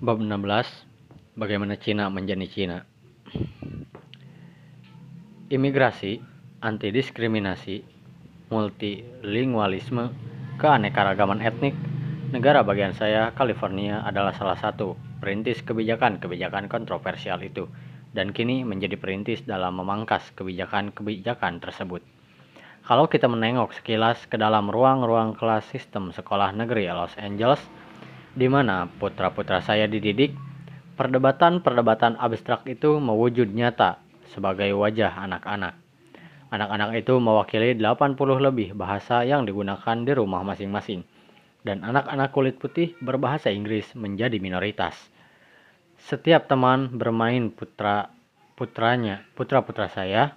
Bab 16 Bagaimana Cina menjadi Cina Imigrasi, antidiskriminasi, multilingualisme, keanekaragaman etnik, negara bagian saya, California adalah salah satu perintis kebijakan-kebijakan kontroversial itu dan kini menjadi perintis dalam memangkas kebijakan-kebijakan tersebut. Kalau kita menengok sekilas ke dalam ruang-ruang kelas sistem sekolah negeri Los Angeles, di mana putra-putra saya dididik, perdebatan-perdebatan abstrak itu mewujud nyata sebagai wajah anak-anak. Anak-anak itu mewakili 80 lebih bahasa yang digunakan di rumah masing-masing. Dan anak-anak kulit putih berbahasa Inggris menjadi minoritas. Setiap teman bermain putra putranya, putra-putra saya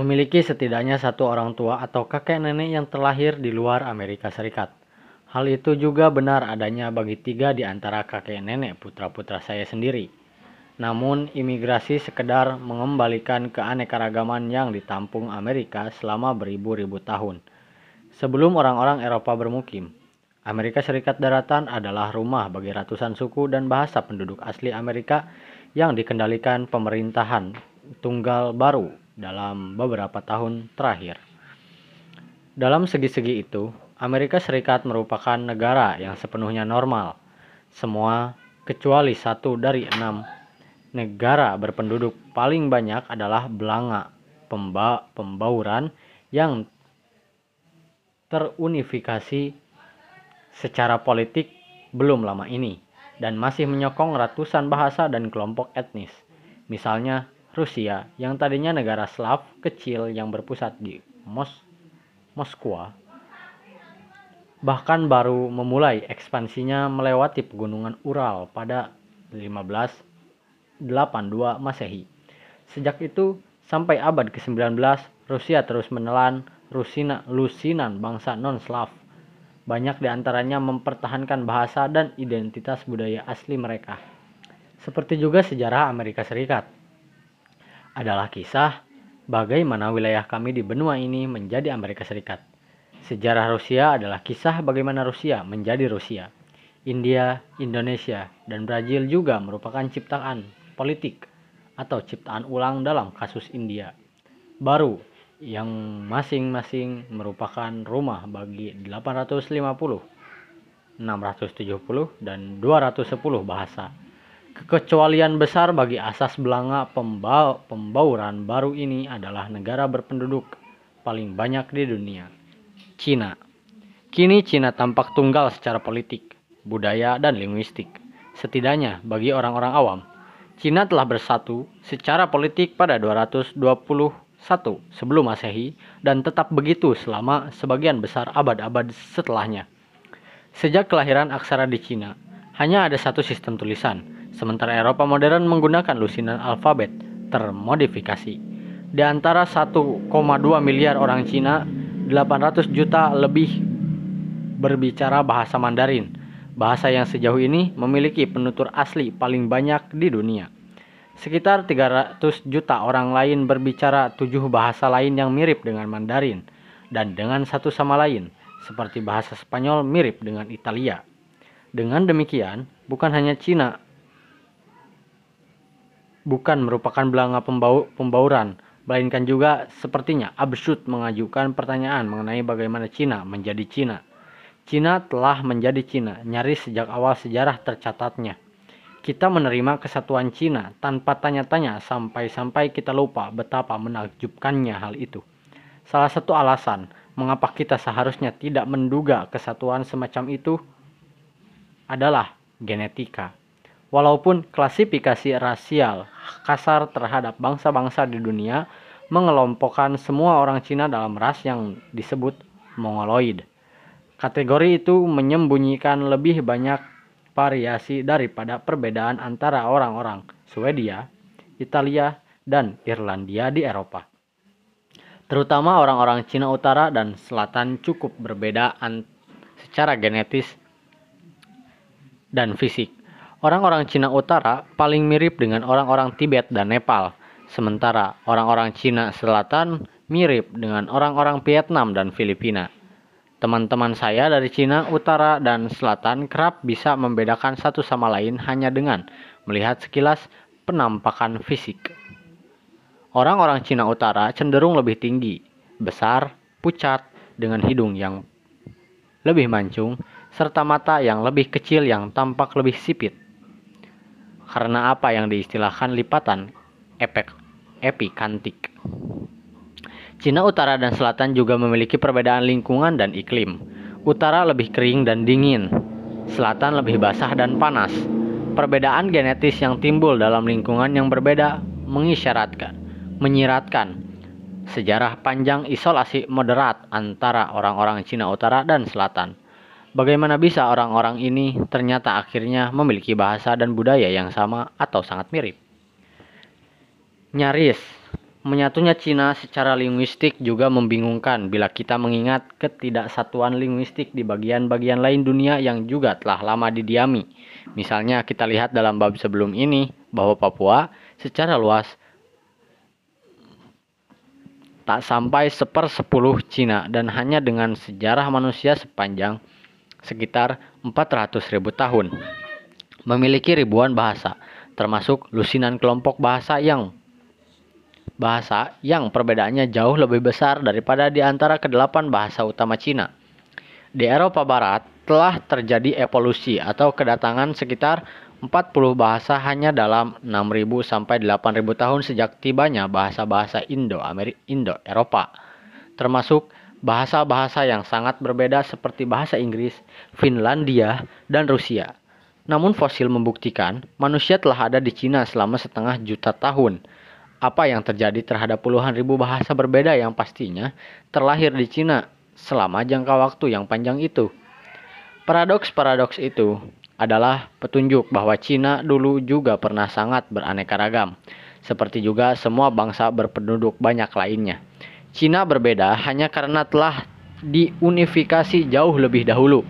memiliki setidaknya satu orang tua atau kakek nenek yang terlahir di luar Amerika Serikat. Hal itu juga benar adanya bagi tiga di antara kakek nenek putra-putra saya sendiri. Namun, imigrasi sekedar mengembalikan keanekaragaman yang ditampung Amerika selama beribu-ribu tahun. Sebelum orang-orang Eropa bermukim, Amerika Serikat Daratan adalah rumah bagi ratusan suku dan bahasa penduduk asli Amerika yang dikendalikan pemerintahan tunggal baru dalam beberapa tahun terakhir. Dalam segi-segi itu, Amerika Serikat merupakan negara yang sepenuhnya normal. Semua kecuali satu dari enam negara berpenduduk paling banyak adalah Belanga, pemba pembauran yang terunifikasi secara politik belum lama ini dan masih menyokong ratusan bahasa dan kelompok etnis. Misalnya Rusia yang tadinya negara Slav kecil yang berpusat di Mos Moskwa bahkan baru memulai ekspansinya melewati pegunungan Ural pada 15 82 Masehi. Sejak itu sampai abad ke-19, Rusia terus menelan Rusina, lusinan bangsa non-Slav. Banyak di antaranya mempertahankan bahasa dan identitas budaya asli mereka. Seperti juga sejarah Amerika Serikat. Adalah kisah bagaimana wilayah kami di benua ini menjadi Amerika Serikat. Sejarah Rusia adalah kisah bagaimana Rusia menjadi Rusia. India, Indonesia, dan Brazil juga merupakan ciptaan politik atau ciptaan ulang dalam kasus India baru yang masing-masing merupakan rumah bagi 850, 670, dan 210 bahasa. Kekecualian besar bagi asas belanga pembauran baru ini adalah negara berpenduduk paling banyak di dunia, Cina. Kini Cina tampak tunggal secara politik, budaya, dan linguistik. Setidaknya bagi orang-orang awam, Cina telah bersatu secara politik pada 221 sebelum Masehi dan tetap begitu selama sebagian besar abad-abad setelahnya. Sejak kelahiran aksara di Cina, hanya ada satu sistem tulisan, sementara Eropa modern menggunakan lusinan alfabet termodifikasi. Di antara 1,2 miliar orang Cina, 800 juta lebih berbicara bahasa Mandarin bahasa yang sejauh ini memiliki penutur asli paling banyak di dunia. Sekitar 300 juta orang lain berbicara tujuh bahasa lain yang mirip dengan Mandarin dan dengan satu sama lain, seperti bahasa Spanyol mirip dengan Italia. Dengan demikian, bukan hanya Cina bukan merupakan belanga pembau pembauran, melainkan juga sepertinya absurd mengajukan pertanyaan mengenai bagaimana Cina menjadi Cina. Cina telah menjadi Cina nyaris sejak awal sejarah tercatatnya. Kita menerima kesatuan Cina tanpa tanya-tanya sampai-sampai kita lupa betapa menakjubkannya hal itu. Salah satu alasan mengapa kita seharusnya tidak menduga kesatuan semacam itu adalah genetika. Walaupun klasifikasi rasial kasar terhadap bangsa-bangsa di dunia mengelompokkan semua orang Cina dalam ras yang disebut Mongoloid. Kategori itu menyembunyikan lebih banyak variasi daripada perbedaan antara orang-orang Swedia, Italia, dan Irlandia di Eropa. Terutama orang-orang Cina Utara dan Selatan cukup berbeda secara genetis dan fisik. Orang-orang Cina Utara paling mirip dengan orang-orang Tibet dan Nepal, sementara orang-orang Cina Selatan mirip dengan orang-orang Vietnam dan Filipina. Teman-teman saya dari Cina Utara dan Selatan kerap bisa membedakan satu sama lain hanya dengan melihat sekilas penampakan fisik. Orang-orang Cina Utara cenderung lebih tinggi, besar, pucat, dengan hidung yang lebih mancung, serta mata yang lebih kecil yang tampak lebih sipit. Karena apa yang diistilahkan lipatan efek epikantik. Cina Utara dan Selatan juga memiliki perbedaan lingkungan dan iklim. Utara lebih kering dan dingin, selatan lebih basah dan panas. Perbedaan genetis yang timbul dalam lingkungan yang berbeda mengisyaratkan, menyiratkan sejarah panjang isolasi moderat antara orang-orang Cina Utara dan Selatan. Bagaimana bisa orang-orang ini ternyata akhirnya memiliki bahasa dan budaya yang sama atau sangat mirip? Nyaris Menyatunya Cina secara linguistik juga membingungkan bila kita mengingat ketidaksatuan linguistik di bagian-bagian lain dunia yang juga telah lama didiami. Misalnya kita lihat dalam bab sebelum ini bahwa Papua secara luas tak sampai sepersepuluh Cina dan hanya dengan sejarah manusia sepanjang sekitar 400 ribu tahun. Memiliki ribuan bahasa, termasuk lusinan kelompok bahasa yang bahasa yang perbedaannya jauh lebih besar daripada di antara kedelapan bahasa utama Cina. Di Eropa Barat telah terjadi evolusi atau kedatangan sekitar 40 bahasa hanya dalam 6.000 sampai 8.000 tahun sejak tibanya bahasa-bahasa Indo-Amerika Indo-Eropa, termasuk bahasa-bahasa yang sangat berbeda seperti bahasa Inggris, Finlandia, dan Rusia. Namun fosil membuktikan manusia telah ada di Cina selama setengah juta tahun apa yang terjadi terhadap puluhan ribu bahasa berbeda yang pastinya terlahir di Cina selama jangka waktu yang panjang itu. Paradoks-paradoks itu adalah petunjuk bahwa Cina dulu juga pernah sangat beraneka ragam, seperti juga semua bangsa berpenduduk banyak lainnya. Cina berbeda hanya karena telah diunifikasi jauh lebih dahulu.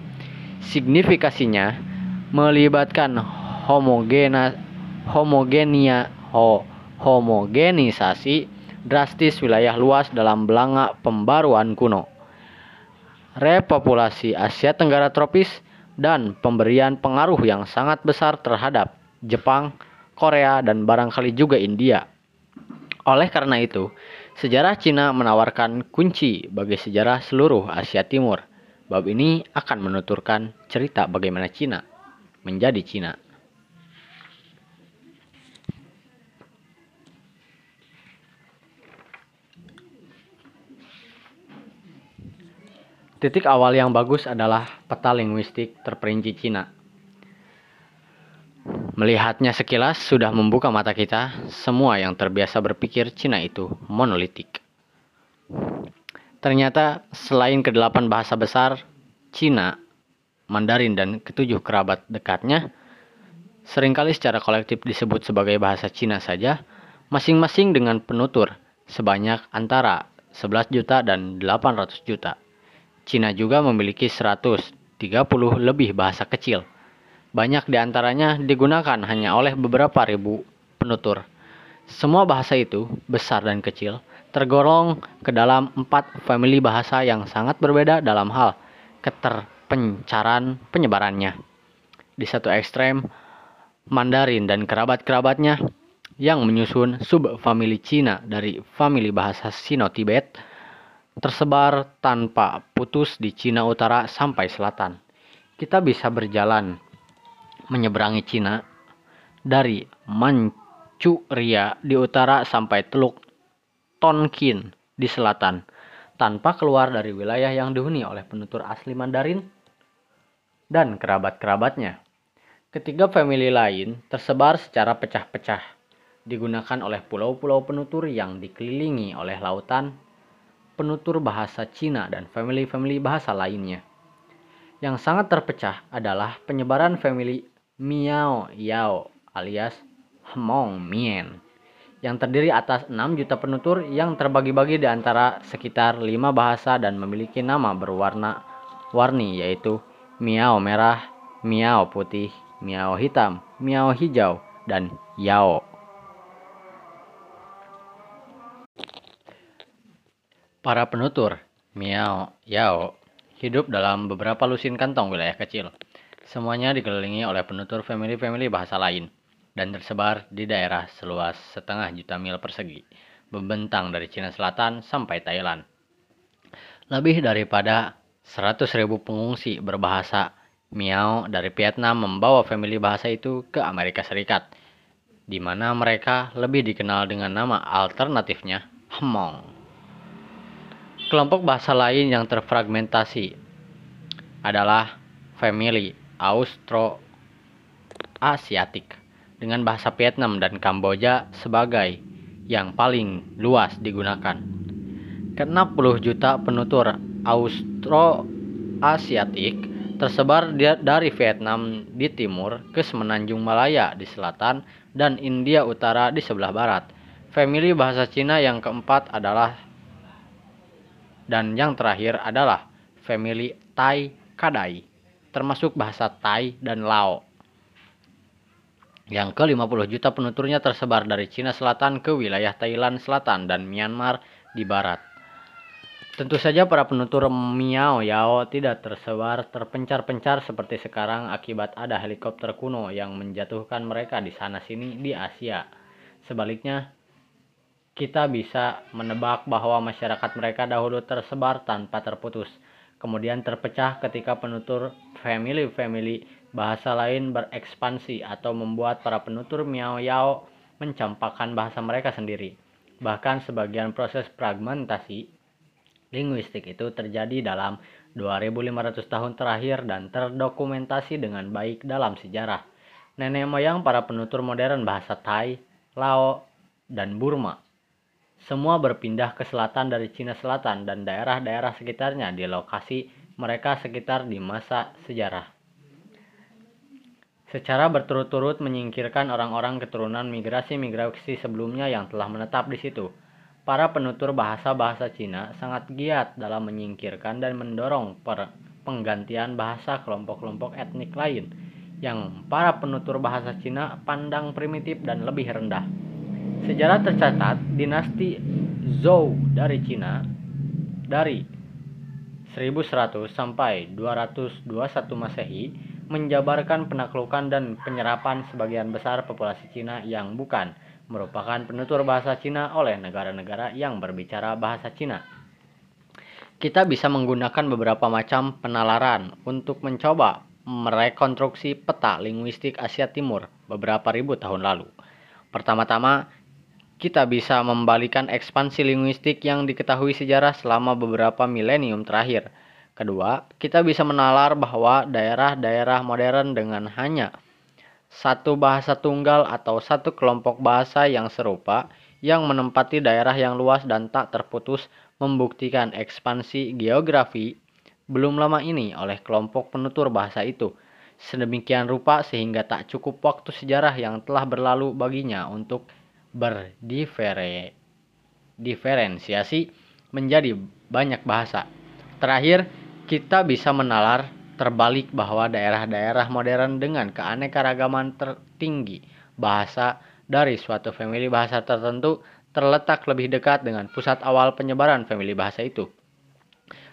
Signifikasinya melibatkan homogena homogenia ho, homogenisasi drastis wilayah luas dalam belanga pembaruan kuno, repopulasi Asia Tenggara tropis, dan pemberian pengaruh yang sangat besar terhadap Jepang, Korea, dan barangkali juga India. Oleh karena itu, sejarah Cina menawarkan kunci bagi sejarah seluruh Asia Timur. Bab ini akan menuturkan cerita bagaimana Cina menjadi Cina. Titik awal yang bagus adalah peta linguistik terperinci Cina. Melihatnya sekilas sudah membuka mata kita, semua yang terbiasa berpikir Cina itu monolitik. Ternyata selain kedelapan bahasa besar, Cina, Mandarin, dan ketujuh kerabat dekatnya, sering kali secara kolektif disebut sebagai bahasa Cina saja, masing-masing dengan penutur sebanyak antara 11 juta dan 800 juta. Cina juga memiliki 130 lebih bahasa kecil. Banyak di antaranya digunakan hanya oleh beberapa ribu penutur. Semua bahasa itu, besar dan kecil, tergolong ke dalam empat famili bahasa yang sangat berbeda dalam hal keterpencaran penyebarannya. Di satu ekstrem, Mandarin dan kerabat-kerabatnya yang menyusun subfamili Cina dari famili bahasa Sino-Tibet tersebar tanpa putus di Cina Utara sampai Selatan. Kita bisa berjalan menyeberangi Cina dari Manchuria di utara sampai Teluk Tonkin di selatan tanpa keluar dari wilayah yang dihuni oleh penutur asli Mandarin dan kerabat-kerabatnya. Ketiga famili lain tersebar secara pecah-pecah, digunakan oleh pulau-pulau penutur yang dikelilingi oleh lautan penutur bahasa Cina dan family-family bahasa lainnya. Yang sangat terpecah adalah penyebaran family Miao Yao alias Hmong Mien yang terdiri atas 6 juta penutur yang terbagi-bagi di antara sekitar 5 bahasa dan memiliki nama berwarna-warni yaitu Miao merah, Miao putih, Miao hitam, Miao hijau, dan Yao. Para penutur Miao, Yao, hidup dalam beberapa lusin kantong wilayah kecil. Semuanya dikelilingi oleh penutur family-family bahasa lain dan tersebar di daerah seluas setengah juta mil persegi, membentang dari Cina Selatan sampai Thailand. Lebih daripada 100.000 pengungsi berbahasa Miao dari Vietnam membawa family bahasa itu ke Amerika Serikat, di mana mereka lebih dikenal dengan nama alternatifnya Hmong. Kelompok bahasa lain yang terfragmentasi adalah family Austro-Asiatik dengan bahasa Vietnam dan Kamboja sebagai yang paling luas digunakan. Ke-60 juta penutur Austro-Asiatik tersebar dari Vietnam di timur ke Semenanjung Malaya di selatan dan India Utara di sebelah barat. Family bahasa Cina yang keempat adalah dan yang terakhir adalah family Tai Kadai, termasuk bahasa Tai dan Lao. Yang ke-50 juta penuturnya tersebar dari Cina Selatan ke wilayah Thailand Selatan dan Myanmar di barat. Tentu saja para penutur Miao Yao tidak tersebar terpencar-pencar seperti sekarang akibat ada helikopter kuno yang menjatuhkan mereka di sana-sini di Asia. Sebaliknya, kita bisa menebak bahwa masyarakat mereka dahulu tersebar tanpa terputus, kemudian terpecah ketika penutur family-family bahasa lain berekspansi atau membuat para penutur Miao Yao mencampakkan bahasa mereka sendiri. Bahkan sebagian proses fragmentasi linguistik itu terjadi dalam 2500 tahun terakhir dan terdokumentasi dengan baik dalam sejarah. Nenek moyang para penutur modern bahasa Thai, Lao, dan Burma semua berpindah ke selatan dari Cina Selatan dan daerah-daerah sekitarnya di lokasi mereka sekitar di masa sejarah. Secara berturut-turut menyingkirkan orang-orang keturunan migrasi-migrasi sebelumnya yang telah menetap di situ. Para penutur bahasa-bahasa Cina sangat giat dalam menyingkirkan dan mendorong per penggantian bahasa kelompok-kelompok etnik lain yang para penutur bahasa Cina pandang primitif dan lebih rendah. Sejarah tercatat dinasti Zhou dari Cina dari 1100 sampai 221 Masehi menjabarkan penaklukan dan penyerapan sebagian besar populasi Cina yang bukan merupakan penutur bahasa Cina oleh negara-negara yang berbicara bahasa Cina. Kita bisa menggunakan beberapa macam penalaran untuk mencoba merekonstruksi peta linguistik Asia Timur beberapa ribu tahun lalu. Pertama-tama, kita bisa membalikan ekspansi linguistik yang diketahui sejarah selama beberapa milenium terakhir. Kedua, kita bisa menalar bahwa daerah-daerah modern dengan hanya satu bahasa tunggal atau satu kelompok bahasa yang serupa yang menempati daerah yang luas dan tak terputus membuktikan ekspansi geografi belum lama ini oleh kelompok penutur bahasa itu. Sedemikian rupa sehingga tak cukup waktu sejarah yang telah berlalu baginya untuk berdiferensiasi menjadi banyak bahasa. Terakhir, kita bisa menalar terbalik bahwa daerah-daerah modern dengan keanekaragaman tertinggi bahasa dari suatu family bahasa tertentu terletak lebih dekat dengan pusat awal penyebaran family bahasa itu.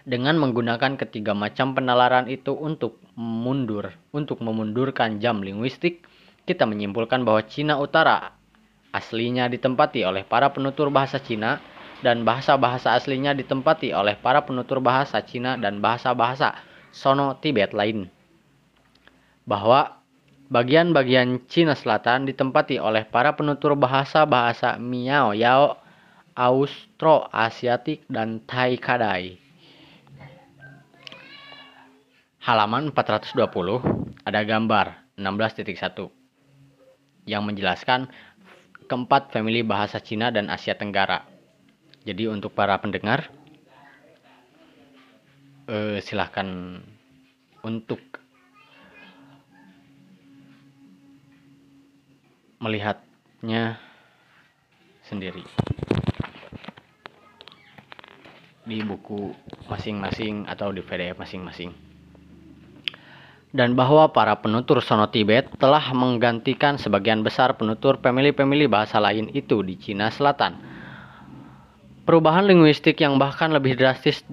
Dengan menggunakan ketiga macam penalaran itu untuk mundur, untuk memundurkan jam linguistik, kita menyimpulkan bahwa Cina Utara aslinya ditempati oleh para penutur bahasa Cina dan bahasa-bahasa aslinya ditempati oleh para penutur bahasa Cina dan bahasa-bahasa Sono Tibet lain. Bahwa bagian-bagian Cina Selatan ditempati oleh para penutur bahasa-bahasa Miao Yao, Austro-Asiatik, dan Thai Kadai. Halaman 420 ada gambar 16.1 yang menjelaskan keempat family bahasa Cina dan Asia Tenggara. Jadi untuk para pendengar, eh, silahkan untuk melihatnya sendiri di buku masing-masing atau di PDF masing-masing dan bahwa para penutur sono Tibet telah menggantikan sebagian besar penutur pemilih-pemilih bahasa lain itu di Cina Selatan. Perubahan linguistik yang bahkan lebih drastis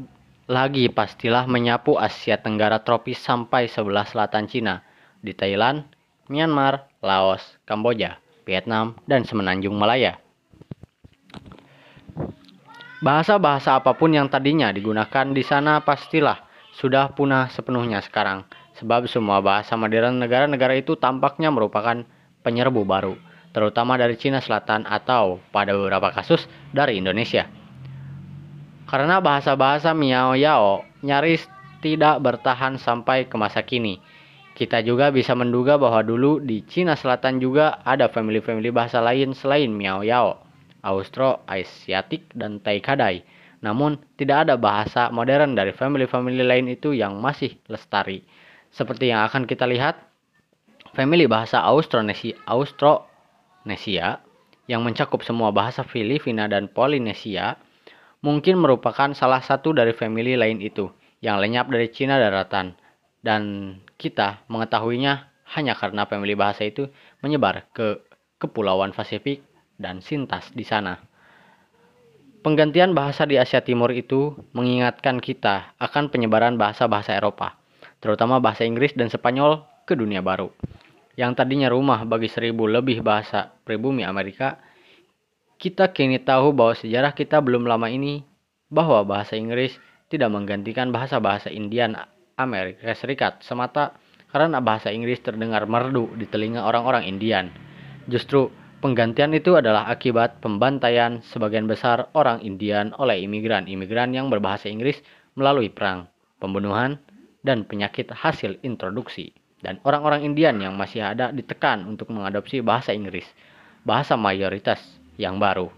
lagi pastilah menyapu Asia Tenggara tropis sampai sebelah selatan Cina, di Thailand, Myanmar, Laos, Kamboja, Vietnam, dan Semenanjung Malaya. Bahasa-bahasa apa pun yang tadinya digunakan di sana pastilah sudah punah sepenuhnya sekarang, sebab semua bahasa modern negara-negara itu tampaknya merupakan penyerbu baru, terutama dari Cina Selatan atau pada beberapa kasus dari Indonesia. Karena bahasa-bahasa Miao Yao nyaris tidak bertahan sampai ke masa kini. Kita juga bisa menduga bahwa dulu di Cina Selatan juga ada family-family bahasa lain selain Miao Yao. Austro-Asiatik, dan Taikadai. Namun, tidak ada bahasa modern dari family-family lain itu yang masih lestari. Seperti yang akan kita lihat, family bahasa Austronesia, Austronesia yang mencakup semua bahasa Filipina dan Polinesia mungkin merupakan salah satu dari family lain itu yang lenyap dari Cina daratan dan kita mengetahuinya hanya karena family bahasa itu menyebar ke kepulauan Pasifik dan Sintas di sana. Penggantian bahasa di Asia Timur itu mengingatkan kita akan penyebaran bahasa-bahasa Eropa, terutama bahasa Inggris dan Spanyol ke dunia baru. Yang tadinya rumah bagi seribu lebih bahasa pribumi Amerika, kita kini tahu bahwa sejarah kita belum lama ini bahwa bahasa Inggris tidak menggantikan bahasa-bahasa Indian Amerika Serikat semata karena bahasa Inggris terdengar merdu di telinga orang-orang Indian. Justru Penggantian itu adalah akibat pembantaian sebagian besar orang Indian oleh imigran-imigran yang berbahasa Inggris melalui perang, pembunuhan, dan penyakit hasil introduksi. Dan orang-orang Indian yang masih ada ditekan untuk mengadopsi bahasa Inggris, bahasa mayoritas yang baru.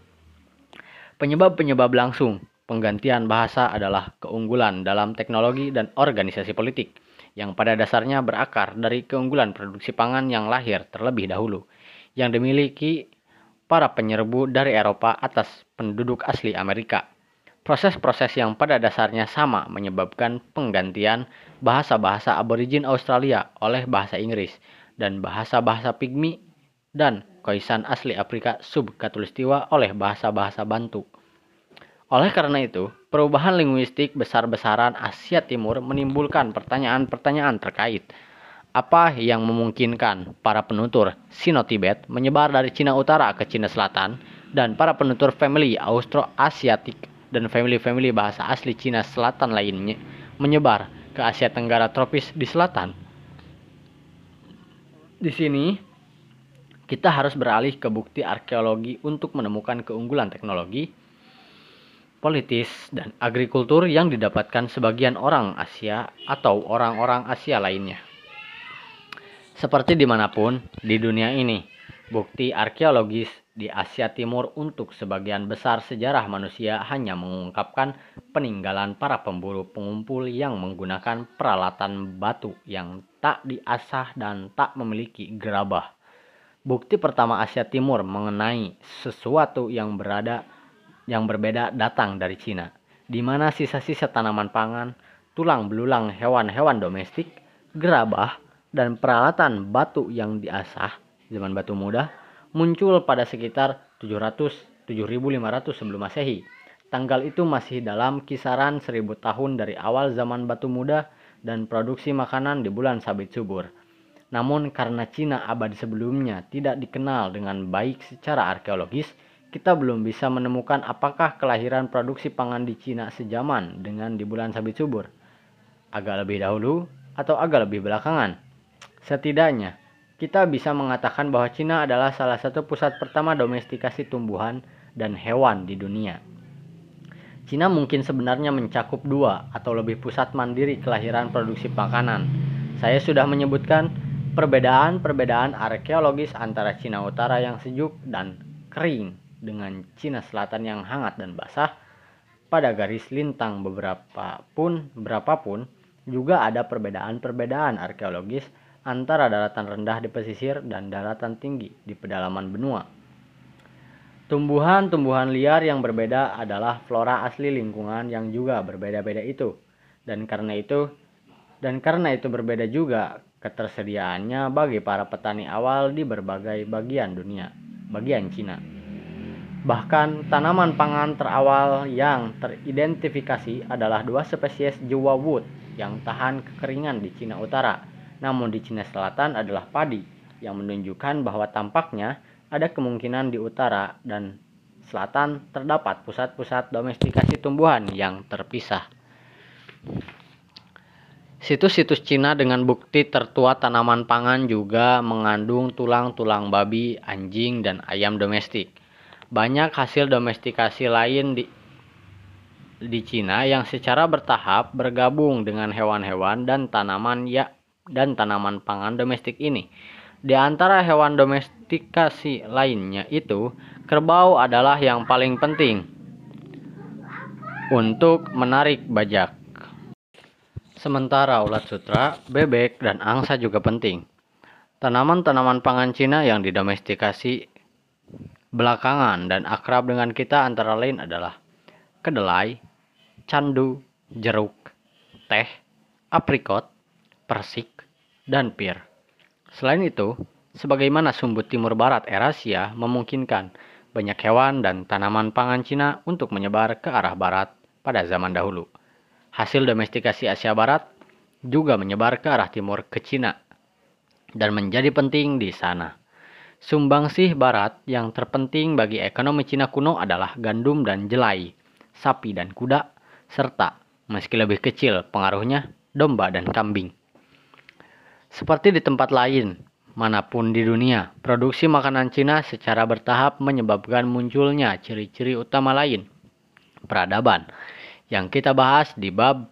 Penyebab-penyebab langsung penggantian bahasa adalah keunggulan dalam teknologi dan organisasi politik yang pada dasarnya berakar dari keunggulan produksi pangan yang lahir terlebih dahulu yang dimiliki para penyerbu dari Eropa atas penduduk asli Amerika. Proses-proses yang pada dasarnya sama menyebabkan penggantian bahasa-bahasa aborigin Australia oleh bahasa Inggris dan bahasa-bahasa Pygmy dan Khoisan asli Afrika subkatulistiwa oleh bahasa-bahasa Bantu. Oleh karena itu, perubahan linguistik besar-besaran Asia Timur menimbulkan pertanyaan-pertanyaan terkait apa yang memungkinkan para penutur Sino-Tibet menyebar dari Cina Utara ke Cina Selatan dan para penutur family Austro-Asiatik dan family-family bahasa asli Cina Selatan lainnya menyebar ke Asia Tenggara tropis di selatan. Di sini, kita harus beralih ke bukti arkeologi untuk menemukan keunggulan teknologi, politis, dan agrikultur yang didapatkan sebagian orang Asia atau orang-orang Asia lainnya. Seperti di mana pun di dunia ini, bukti arkeologis di Asia Timur untuk sebagian besar sejarah manusia hanya mengungkapkan peninggalan para pemburu pengumpul yang menggunakan peralatan batu yang tak diasah dan tak memiliki gerabah. Bukti pertama Asia Timur mengenai sesuatu yang berada yang berbeda datang dari Cina, di mana sisa-sisa tanaman pangan, tulang belulang hewan-hewan domestik, gerabah, dan peralatan batu yang diasah zaman batu muda muncul pada sekitar 700 7500 sebelum Masehi. Tanggal itu masih dalam kisaran 1000 tahun dari awal zaman batu muda dan produksi makanan di bulan sabit subur. Namun karena Cina abad sebelumnya tidak dikenal dengan baik secara arkeologis, kita belum bisa menemukan apakah kelahiran produksi pangan di Cina sejaman dengan di bulan sabit subur. Agak lebih dahulu atau agak lebih belakangan. Setidaknya, kita bisa mengatakan bahwa Cina adalah salah satu pusat pertama domestikasi tumbuhan dan hewan di dunia. Cina mungkin sebenarnya mencakup dua atau lebih pusat mandiri kelahiran produksi makanan. Saya sudah menyebutkan perbedaan-perbedaan arkeologis antara Cina Utara yang sejuk dan kering dengan Cina Selatan yang hangat dan basah. Pada garis lintang beberapa pun berapapun juga ada perbedaan-perbedaan arkeologis antara daratan rendah di pesisir dan daratan tinggi di pedalaman benua. Tumbuhan-tumbuhan liar yang berbeda adalah flora asli lingkungan yang juga berbeda-beda itu. Dan karena itu dan karena itu berbeda juga ketersediaannya bagi para petani awal di berbagai bagian dunia, bagian Cina. Bahkan tanaman pangan terawal yang teridentifikasi adalah dua spesies Jawa wood yang tahan kekeringan di Cina Utara. Namun di Cina Selatan adalah padi yang menunjukkan bahwa tampaknya ada kemungkinan di utara dan selatan terdapat pusat-pusat domestikasi tumbuhan yang terpisah. Situs-situs Cina dengan bukti tertua tanaman pangan juga mengandung tulang-tulang babi, anjing, dan ayam domestik. Banyak hasil domestikasi lain di di Cina yang secara bertahap bergabung dengan hewan-hewan dan tanaman ya dan tanaman pangan domestik ini. Di antara hewan domestikasi lainnya itu, kerbau adalah yang paling penting untuk menarik bajak. Sementara ulat sutra, bebek, dan angsa juga penting. Tanaman-tanaman pangan Cina yang didomestikasi belakangan dan akrab dengan kita antara lain adalah kedelai, candu, jeruk, teh, aprikot, persik, dan pir. Selain itu, sebagaimana sumbut timur barat Eurasia memungkinkan banyak hewan dan tanaman pangan Cina untuk menyebar ke arah barat pada zaman dahulu hasil domestikasi Asia Barat juga menyebar ke arah timur ke Cina dan menjadi penting di sana. Sumbangsih barat yang terpenting bagi ekonomi Cina kuno adalah gandum dan jelai, sapi dan kuda, serta meski lebih kecil pengaruhnya domba dan kambing. Seperti di tempat lain, mana pun di dunia, produksi makanan Cina secara bertahap menyebabkan munculnya ciri-ciri utama lain. Peradaban yang kita bahas di bab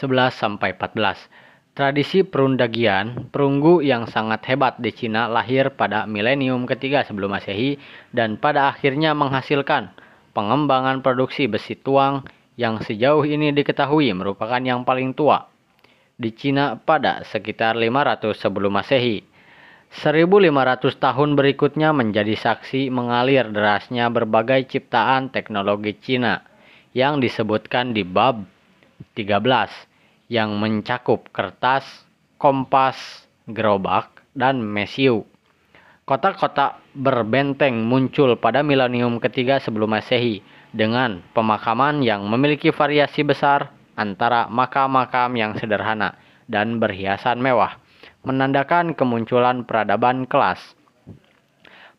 11 sampai 14. Tradisi perundagian perunggu yang sangat hebat di Cina lahir pada milenium ketiga sebelum Masehi dan pada akhirnya menghasilkan pengembangan produksi besi tuang yang sejauh ini diketahui merupakan yang paling tua di Cina pada sekitar 500 sebelum Masehi. 1500 tahun berikutnya menjadi saksi mengalir derasnya berbagai ciptaan teknologi Cina yang disebutkan di bab 13 yang mencakup kertas, kompas, gerobak, dan mesiu. Kotak-kotak berbenteng muncul pada milenium ketiga sebelum Masehi dengan pemakaman yang memiliki variasi besar antara makam-makam yang sederhana dan berhiasan mewah, menandakan kemunculan peradaban kelas.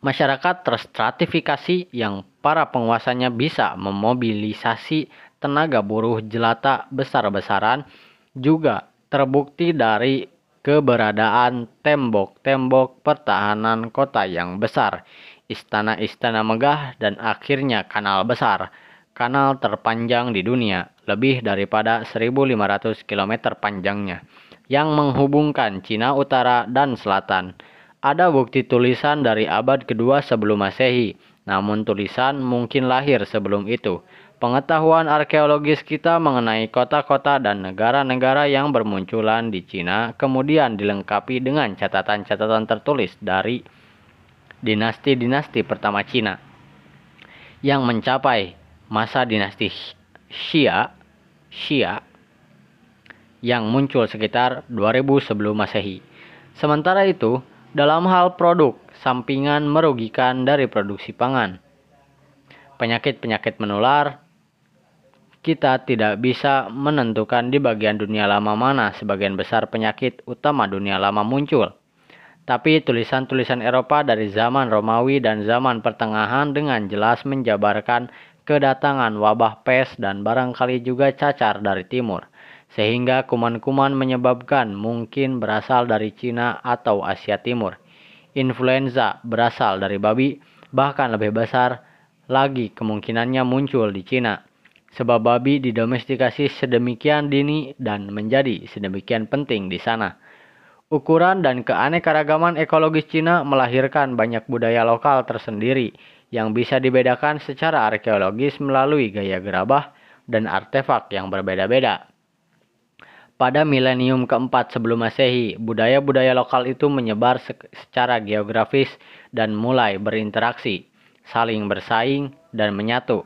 Masyarakat terstratifikasi yang para penguasanya bisa memobilisasi tenaga buruh jelata besar-besaran juga terbukti dari keberadaan tembok-tembok pertahanan kota yang besar, istana-istana megah, dan akhirnya kanal besar, kanal terpanjang di dunia, lebih daripada 1500 km panjangnya, yang menghubungkan Cina Utara dan Selatan. Ada bukti tulisan dari abad kedua sebelum Masehi namun tulisan mungkin lahir sebelum itu. Pengetahuan arkeologis kita mengenai kota-kota dan negara-negara yang bermunculan di Cina kemudian dilengkapi dengan catatan-catatan tertulis dari dinasti-dinasti pertama Cina yang mencapai masa dinasti Xia, Xia yang muncul sekitar 2000 sebelum Masehi. Sementara itu, dalam hal produk, sampingan merugikan dari produksi pangan. Penyakit-penyakit menular, kita tidak bisa menentukan di bagian dunia lama mana sebagian besar penyakit utama dunia lama muncul. Tapi tulisan-tulisan Eropa dari zaman Romawi dan zaman pertengahan dengan jelas menjabarkan kedatangan wabah pes dan barangkali juga cacar dari timur sehingga kuman-kuman menyebabkan mungkin berasal dari Cina atau Asia Timur. Influenza berasal dari babi, bahkan lebih besar lagi kemungkinannya muncul di Cina. Sebab babi didomestikasi sedemikian dini dan menjadi sedemikian penting di sana. Ukuran dan keanekaragaman ekologis Cina melahirkan banyak budaya lokal tersendiri yang bisa dibedakan secara arkeologis melalui gaya gerabah dan artefak yang berbeda-beda. Pada milenium keempat sebelum Masehi, budaya-budaya lokal itu menyebar secara geografis dan mulai berinteraksi, saling bersaing, dan menyatu.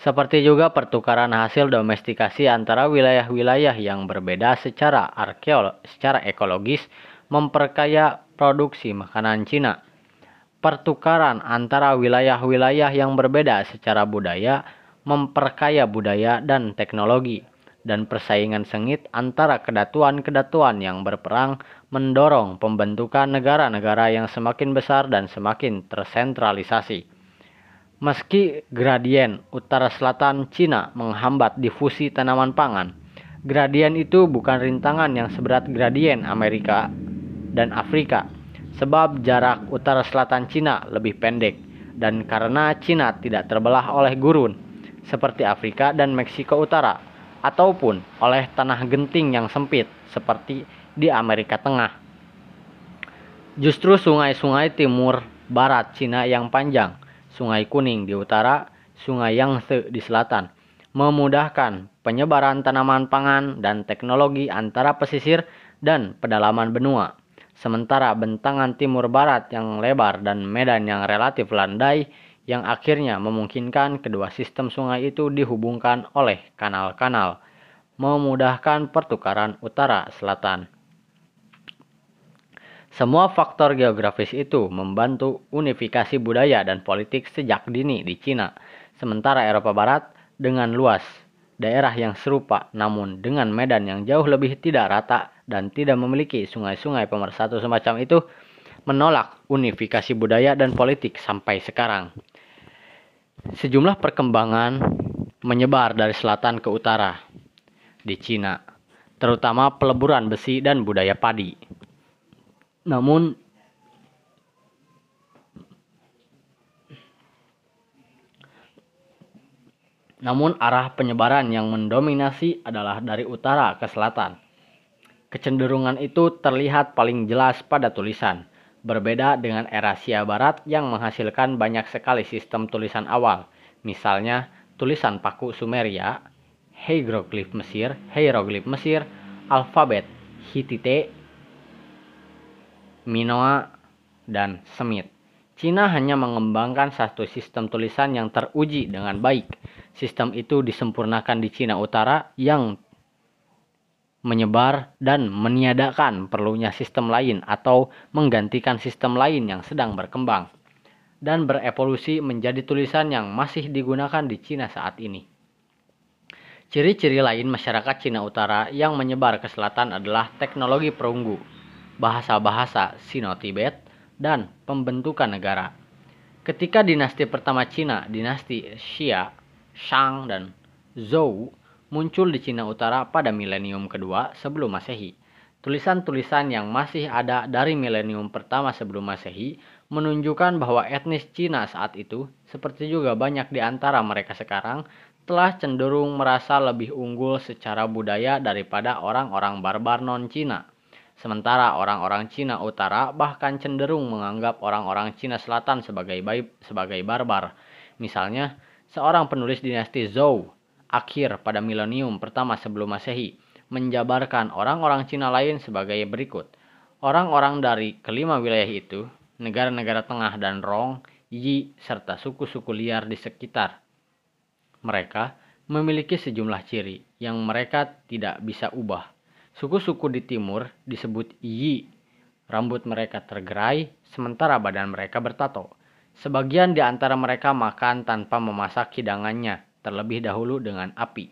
Seperti juga pertukaran hasil domestikasi antara wilayah-wilayah yang berbeda secara arkeolog, secara ekologis memperkaya produksi makanan Cina. Pertukaran antara wilayah-wilayah yang berbeda secara budaya memperkaya budaya dan teknologi dan persaingan sengit antara kedatuan-kedatuan yang berperang mendorong pembentukan negara-negara yang semakin besar dan semakin tersentralisasi. Meski gradien utara-selatan Cina menghambat difusi tanaman pangan, gradien itu bukan rintangan yang seberat gradien Amerika dan Afrika, sebab jarak utara-selatan Cina lebih pendek, dan karena Cina tidak terbelah oleh gurun, seperti Afrika dan Meksiko Utara, ataupun oleh tanah genting yang sempit seperti di Amerika Tengah. Justru sungai-sungai timur barat Cina yang panjang, sungai kuning di utara, sungai Yangtze di selatan, memudahkan penyebaran tanaman pangan dan teknologi antara pesisir dan pedalaman benua. Sementara bentangan timur barat yang lebar dan medan yang relatif landai yang akhirnya memungkinkan kedua sistem sungai itu dihubungkan oleh kanal-kanal, memudahkan pertukaran utara-selatan. Semua faktor geografis itu membantu unifikasi budaya dan politik sejak dini di Cina, sementara Eropa Barat dengan luas daerah yang serupa namun dengan medan yang jauh lebih tidak rata dan tidak memiliki sungai-sungai pemersatu semacam itu menolak unifikasi budaya dan politik sampai sekarang. Sejumlah perkembangan menyebar dari selatan ke utara di Cina, terutama peleburan besi dan budaya padi. Namun Namun arah penyebaran yang mendominasi adalah dari utara ke selatan. Kecenderungan itu terlihat paling jelas pada tulisan berbeda dengan era Asia Barat yang menghasilkan banyak sekali sistem tulisan awal, misalnya tulisan paku Sumeria, hieroglif Mesir, hieroglif Mesir, alfabet Hittite, Minoa, dan Semit. Cina hanya mengembangkan satu sistem tulisan yang teruji dengan baik. Sistem itu disempurnakan di Cina Utara yang menyebar dan meniadakan perlunya sistem lain atau menggantikan sistem lain yang sedang berkembang dan berevolusi menjadi tulisan yang masih digunakan di Cina saat ini. Ciri-ciri lain masyarakat Cina Utara yang menyebar ke selatan adalah teknologi perunggu, bahasa-bahasa Sino-Tibet, dan pembentukan negara. Ketika dinasti pertama Cina, dinasti Xia, Shang, dan Zhou muncul di Cina Utara pada milenium kedua sebelum Masehi. Tulisan-tulisan yang masih ada dari milenium pertama sebelum Masehi menunjukkan bahwa etnis Cina saat itu, seperti juga banyak di antara mereka sekarang, telah cenderung merasa lebih unggul secara budaya daripada orang-orang barbar non-Cina. Sementara orang-orang Cina Utara bahkan cenderung menganggap orang-orang Cina Selatan sebagai sebagai barbar. Misalnya, seorang penulis dinasti Zhou akhir pada milenium pertama sebelum Masehi menjabarkan orang-orang Cina lain sebagai berikut. Orang-orang dari kelima wilayah itu, negara-negara tengah dan Rong, Yi, serta suku-suku liar di sekitar. Mereka memiliki sejumlah ciri yang mereka tidak bisa ubah. Suku-suku di timur disebut Yi. Rambut mereka tergerai, sementara badan mereka bertato. Sebagian di antara mereka makan tanpa memasak hidangannya, terlebih dahulu dengan api.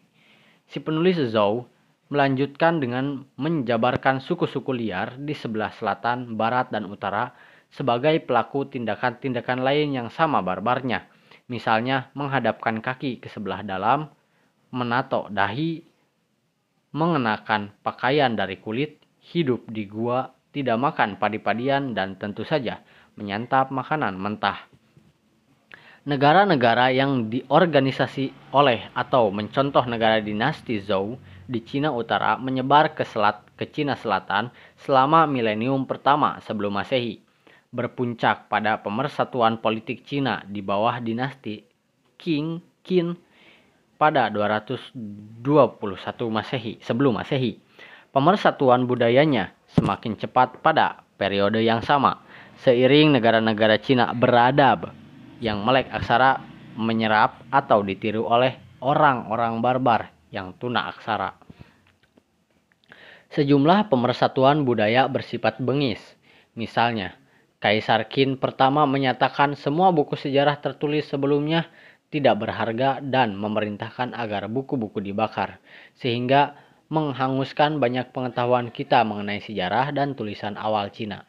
Si penulis Zhou melanjutkan dengan menjabarkan suku-suku liar di sebelah selatan, barat, dan utara sebagai pelaku tindakan-tindakan lain yang sama barbarnya. Misalnya menghadapkan kaki ke sebelah dalam, menato dahi, mengenakan pakaian dari kulit, hidup di gua, tidak makan padi-padian, dan tentu saja menyantap makanan mentah. Negara-negara yang diorganisasi oleh atau mencontoh negara dinasti Zhou di Cina Utara menyebar ke selat ke Cina Selatan selama milenium pertama sebelum Masehi, berpuncak pada pemersatuan politik Cina di bawah dinasti Qing Qin pada 221 Masehi sebelum Masehi. Pemersatuan budayanya semakin cepat pada periode yang sama, seiring negara-negara Cina beradab yang melek aksara menyerap atau ditiru oleh orang-orang barbar yang tuna aksara. Sejumlah pemersatuan budaya bersifat bengis, misalnya Kaisar Qin pertama menyatakan semua buku sejarah tertulis sebelumnya tidak berharga dan memerintahkan agar buku-buku dibakar, sehingga menghanguskan banyak pengetahuan kita mengenai sejarah dan tulisan awal Cina.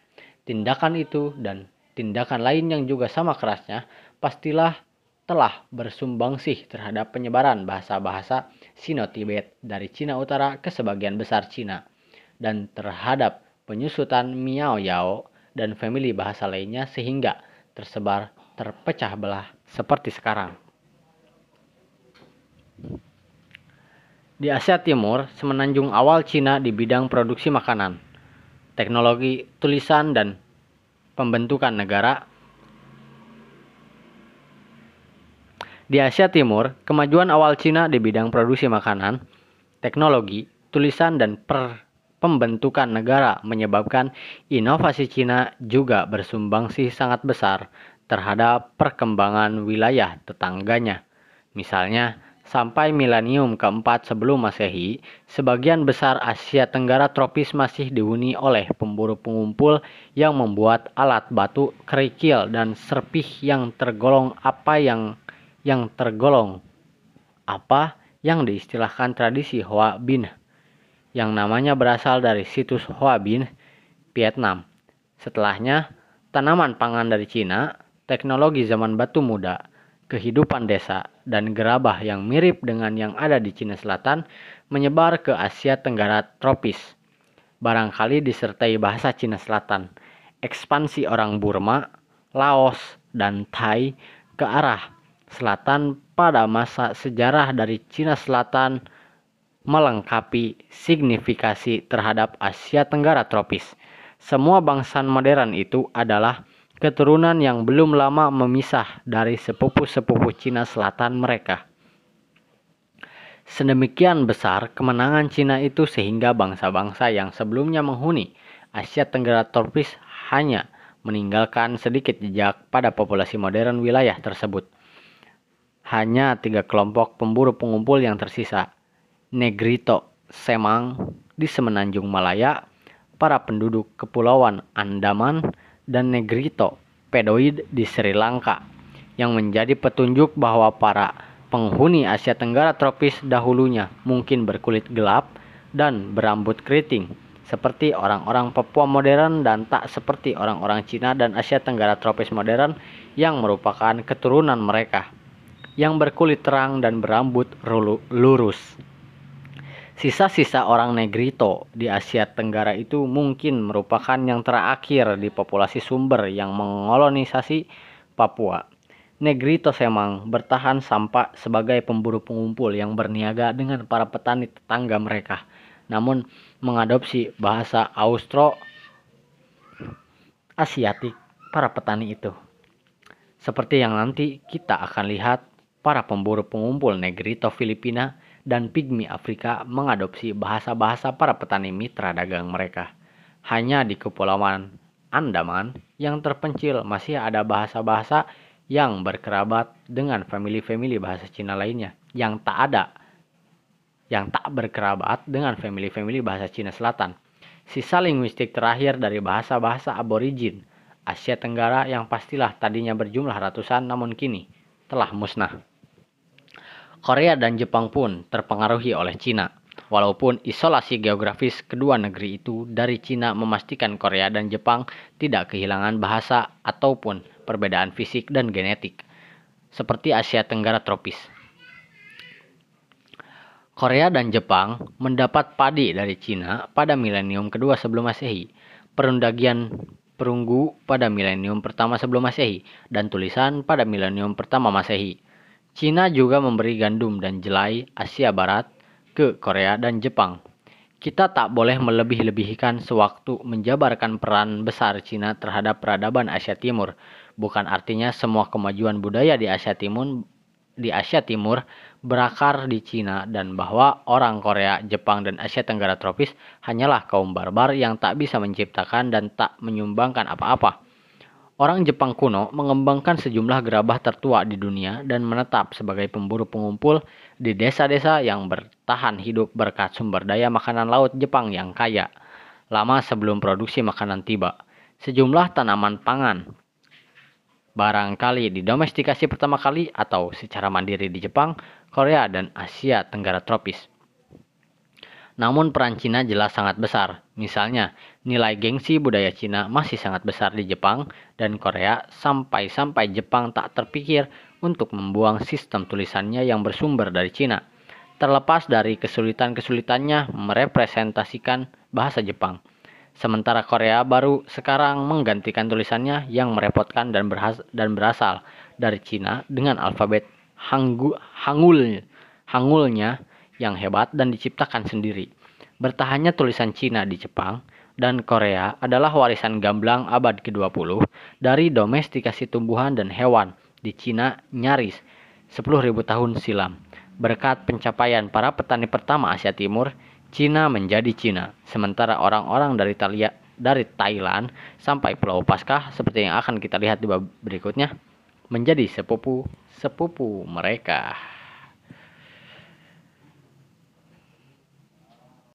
Tindakan itu dan tindakan lain yang juga sama kerasnya pastilah telah bersumbangsih terhadap penyebaran bahasa-bahasa Sino-Tibet dari Cina Utara ke sebagian besar Cina dan terhadap penyusutan Miao Yao dan famili bahasa lainnya sehingga tersebar terpecah belah seperti sekarang. Di Asia Timur, semenanjung awal Cina di bidang produksi makanan, teknologi tulisan dan pembentukan negara Di Asia Timur, kemajuan awal Cina di bidang produksi makanan, teknologi, tulisan, dan per pembentukan negara menyebabkan inovasi Cina juga bersumbangsi sangat besar terhadap perkembangan wilayah tetangganya. Misalnya, sampai milenium keempat sebelum Masehi, sebagian besar Asia Tenggara tropis masih dihuni oleh pemburu pengumpul yang membuat alat batu kerikil dan serpih yang tergolong apa yang yang tergolong apa yang diistilahkan tradisi Hoa Bin yang namanya berasal dari situs Hoa Bin, Vietnam. Setelahnya, tanaman pangan dari Cina, teknologi zaman batu muda, kehidupan desa, dan gerabah yang mirip dengan yang ada di Cina Selatan menyebar ke Asia Tenggara tropis. Barangkali disertai bahasa Cina Selatan, ekspansi orang Burma, Laos, dan Thai ke arah Selatan pada masa sejarah dari Cina Selatan melengkapi signifikasi terhadap Asia Tenggara tropis. Semua bangsa modern itu adalah keturunan yang belum lama memisah dari sepupu-sepupu Cina Selatan mereka. Sedemikian besar kemenangan Cina itu sehingga bangsa-bangsa yang sebelumnya menghuni Asia Tenggara tropis hanya meninggalkan sedikit jejak pada populasi modern wilayah tersebut hanya tiga kelompok pemburu pengumpul yang tersisa. Negrito Semang di Semenanjung Malaya, para penduduk Kepulauan Andaman, dan Negrito Pedoid di Sri Lanka, yang menjadi petunjuk bahwa para penghuni Asia Tenggara tropis dahulunya mungkin berkulit gelap dan berambut keriting, seperti orang-orang Papua modern dan tak seperti orang-orang Cina dan Asia Tenggara tropis modern yang merupakan keturunan mereka yang berkulit terang dan berambut lurus. Sisa-sisa orang Negrito di Asia Tenggara itu mungkin merupakan yang terakhir di populasi sumber yang mengolonisasi Papua. Negrito Semang bertahan sampai sebagai pemburu pengumpul yang berniaga dengan para petani tetangga mereka, namun mengadopsi bahasa Austro Asiatik para petani itu. Seperti yang nanti kita akan lihat para pemburu pengumpul Negrito Filipina dan Pygmy Afrika mengadopsi bahasa-bahasa para petani mitra dagang mereka. Hanya di Kepulauan Andaman yang terpencil masih ada bahasa-bahasa yang berkerabat dengan famili-famili bahasa Cina lainnya yang tak ada yang tak berkerabat dengan famili-famili bahasa Cina Selatan. Sisa linguistik terakhir dari bahasa-bahasa aborigin Asia Tenggara yang pastilah tadinya berjumlah ratusan namun kini telah musnah. Korea dan Jepang pun terpengaruhi oleh Cina. Walaupun isolasi geografis kedua negeri itu dari Cina memastikan Korea dan Jepang tidak kehilangan bahasa ataupun perbedaan fisik dan genetik, seperti Asia Tenggara tropis. Korea dan Jepang mendapat padi dari Cina pada milenium kedua sebelum Masehi, perundagian perunggu pada milenium pertama sebelum Masehi, dan tulisan pada milenium pertama Masehi. Cina juga memberi gandum dan jelai Asia Barat ke Korea dan Jepang. Kita tak boleh melebih-lebihkan sewaktu menjabarkan peran besar Cina terhadap peradaban Asia Timur. Bukan artinya semua kemajuan budaya di Asia Timur di Asia Timur berakar di Cina dan bahwa orang Korea, Jepang, dan Asia Tenggara tropis hanyalah kaum barbar yang tak bisa menciptakan dan tak menyumbangkan apa-apa. Orang Jepang kuno mengembangkan sejumlah gerabah tertua di dunia dan menetap sebagai pemburu pengumpul di desa-desa yang bertahan hidup berkat sumber daya makanan laut Jepang yang kaya. Lama sebelum produksi makanan tiba, sejumlah tanaman pangan. Barangkali didomestikasi pertama kali atau secara mandiri di Jepang, Korea, dan Asia Tenggara tropis. Namun peran Cina jelas sangat besar. Misalnya, nilai gengsi budaya Cina masih sangat besar di Jepang dan Korea sampai-sampai Jepang tak terpikir untuk membuang sistem tulisannya yang bersumber dari Cina. Terlepas dari kesulitan-kesulitannya merepresentasikan bahasa Jepang. Sementara Korea baru sekarang menggantikan tulisannya yang merepotkan dan, dan berasal dari Cina dengan alfabet Hanggu Hangul Hangulnya yang hebat dan diciptakan sendiri. Bertahannya tulisan Cina di Jepang dan Korea adalah warisan gamblang abad ke-20 dari domestikasi tumbuhan dan hewan di Cina nyaris 10.000 tahun silam. Berkat pencapaian para petani pertama Asia Timur, Cina menjadi Cina, sementara orang-orang dari Italia dari Thailand sampai Pulau Paskah seperti yang akan kita lihat di bab berikutnya menjadi sepupu-sepupu mereka.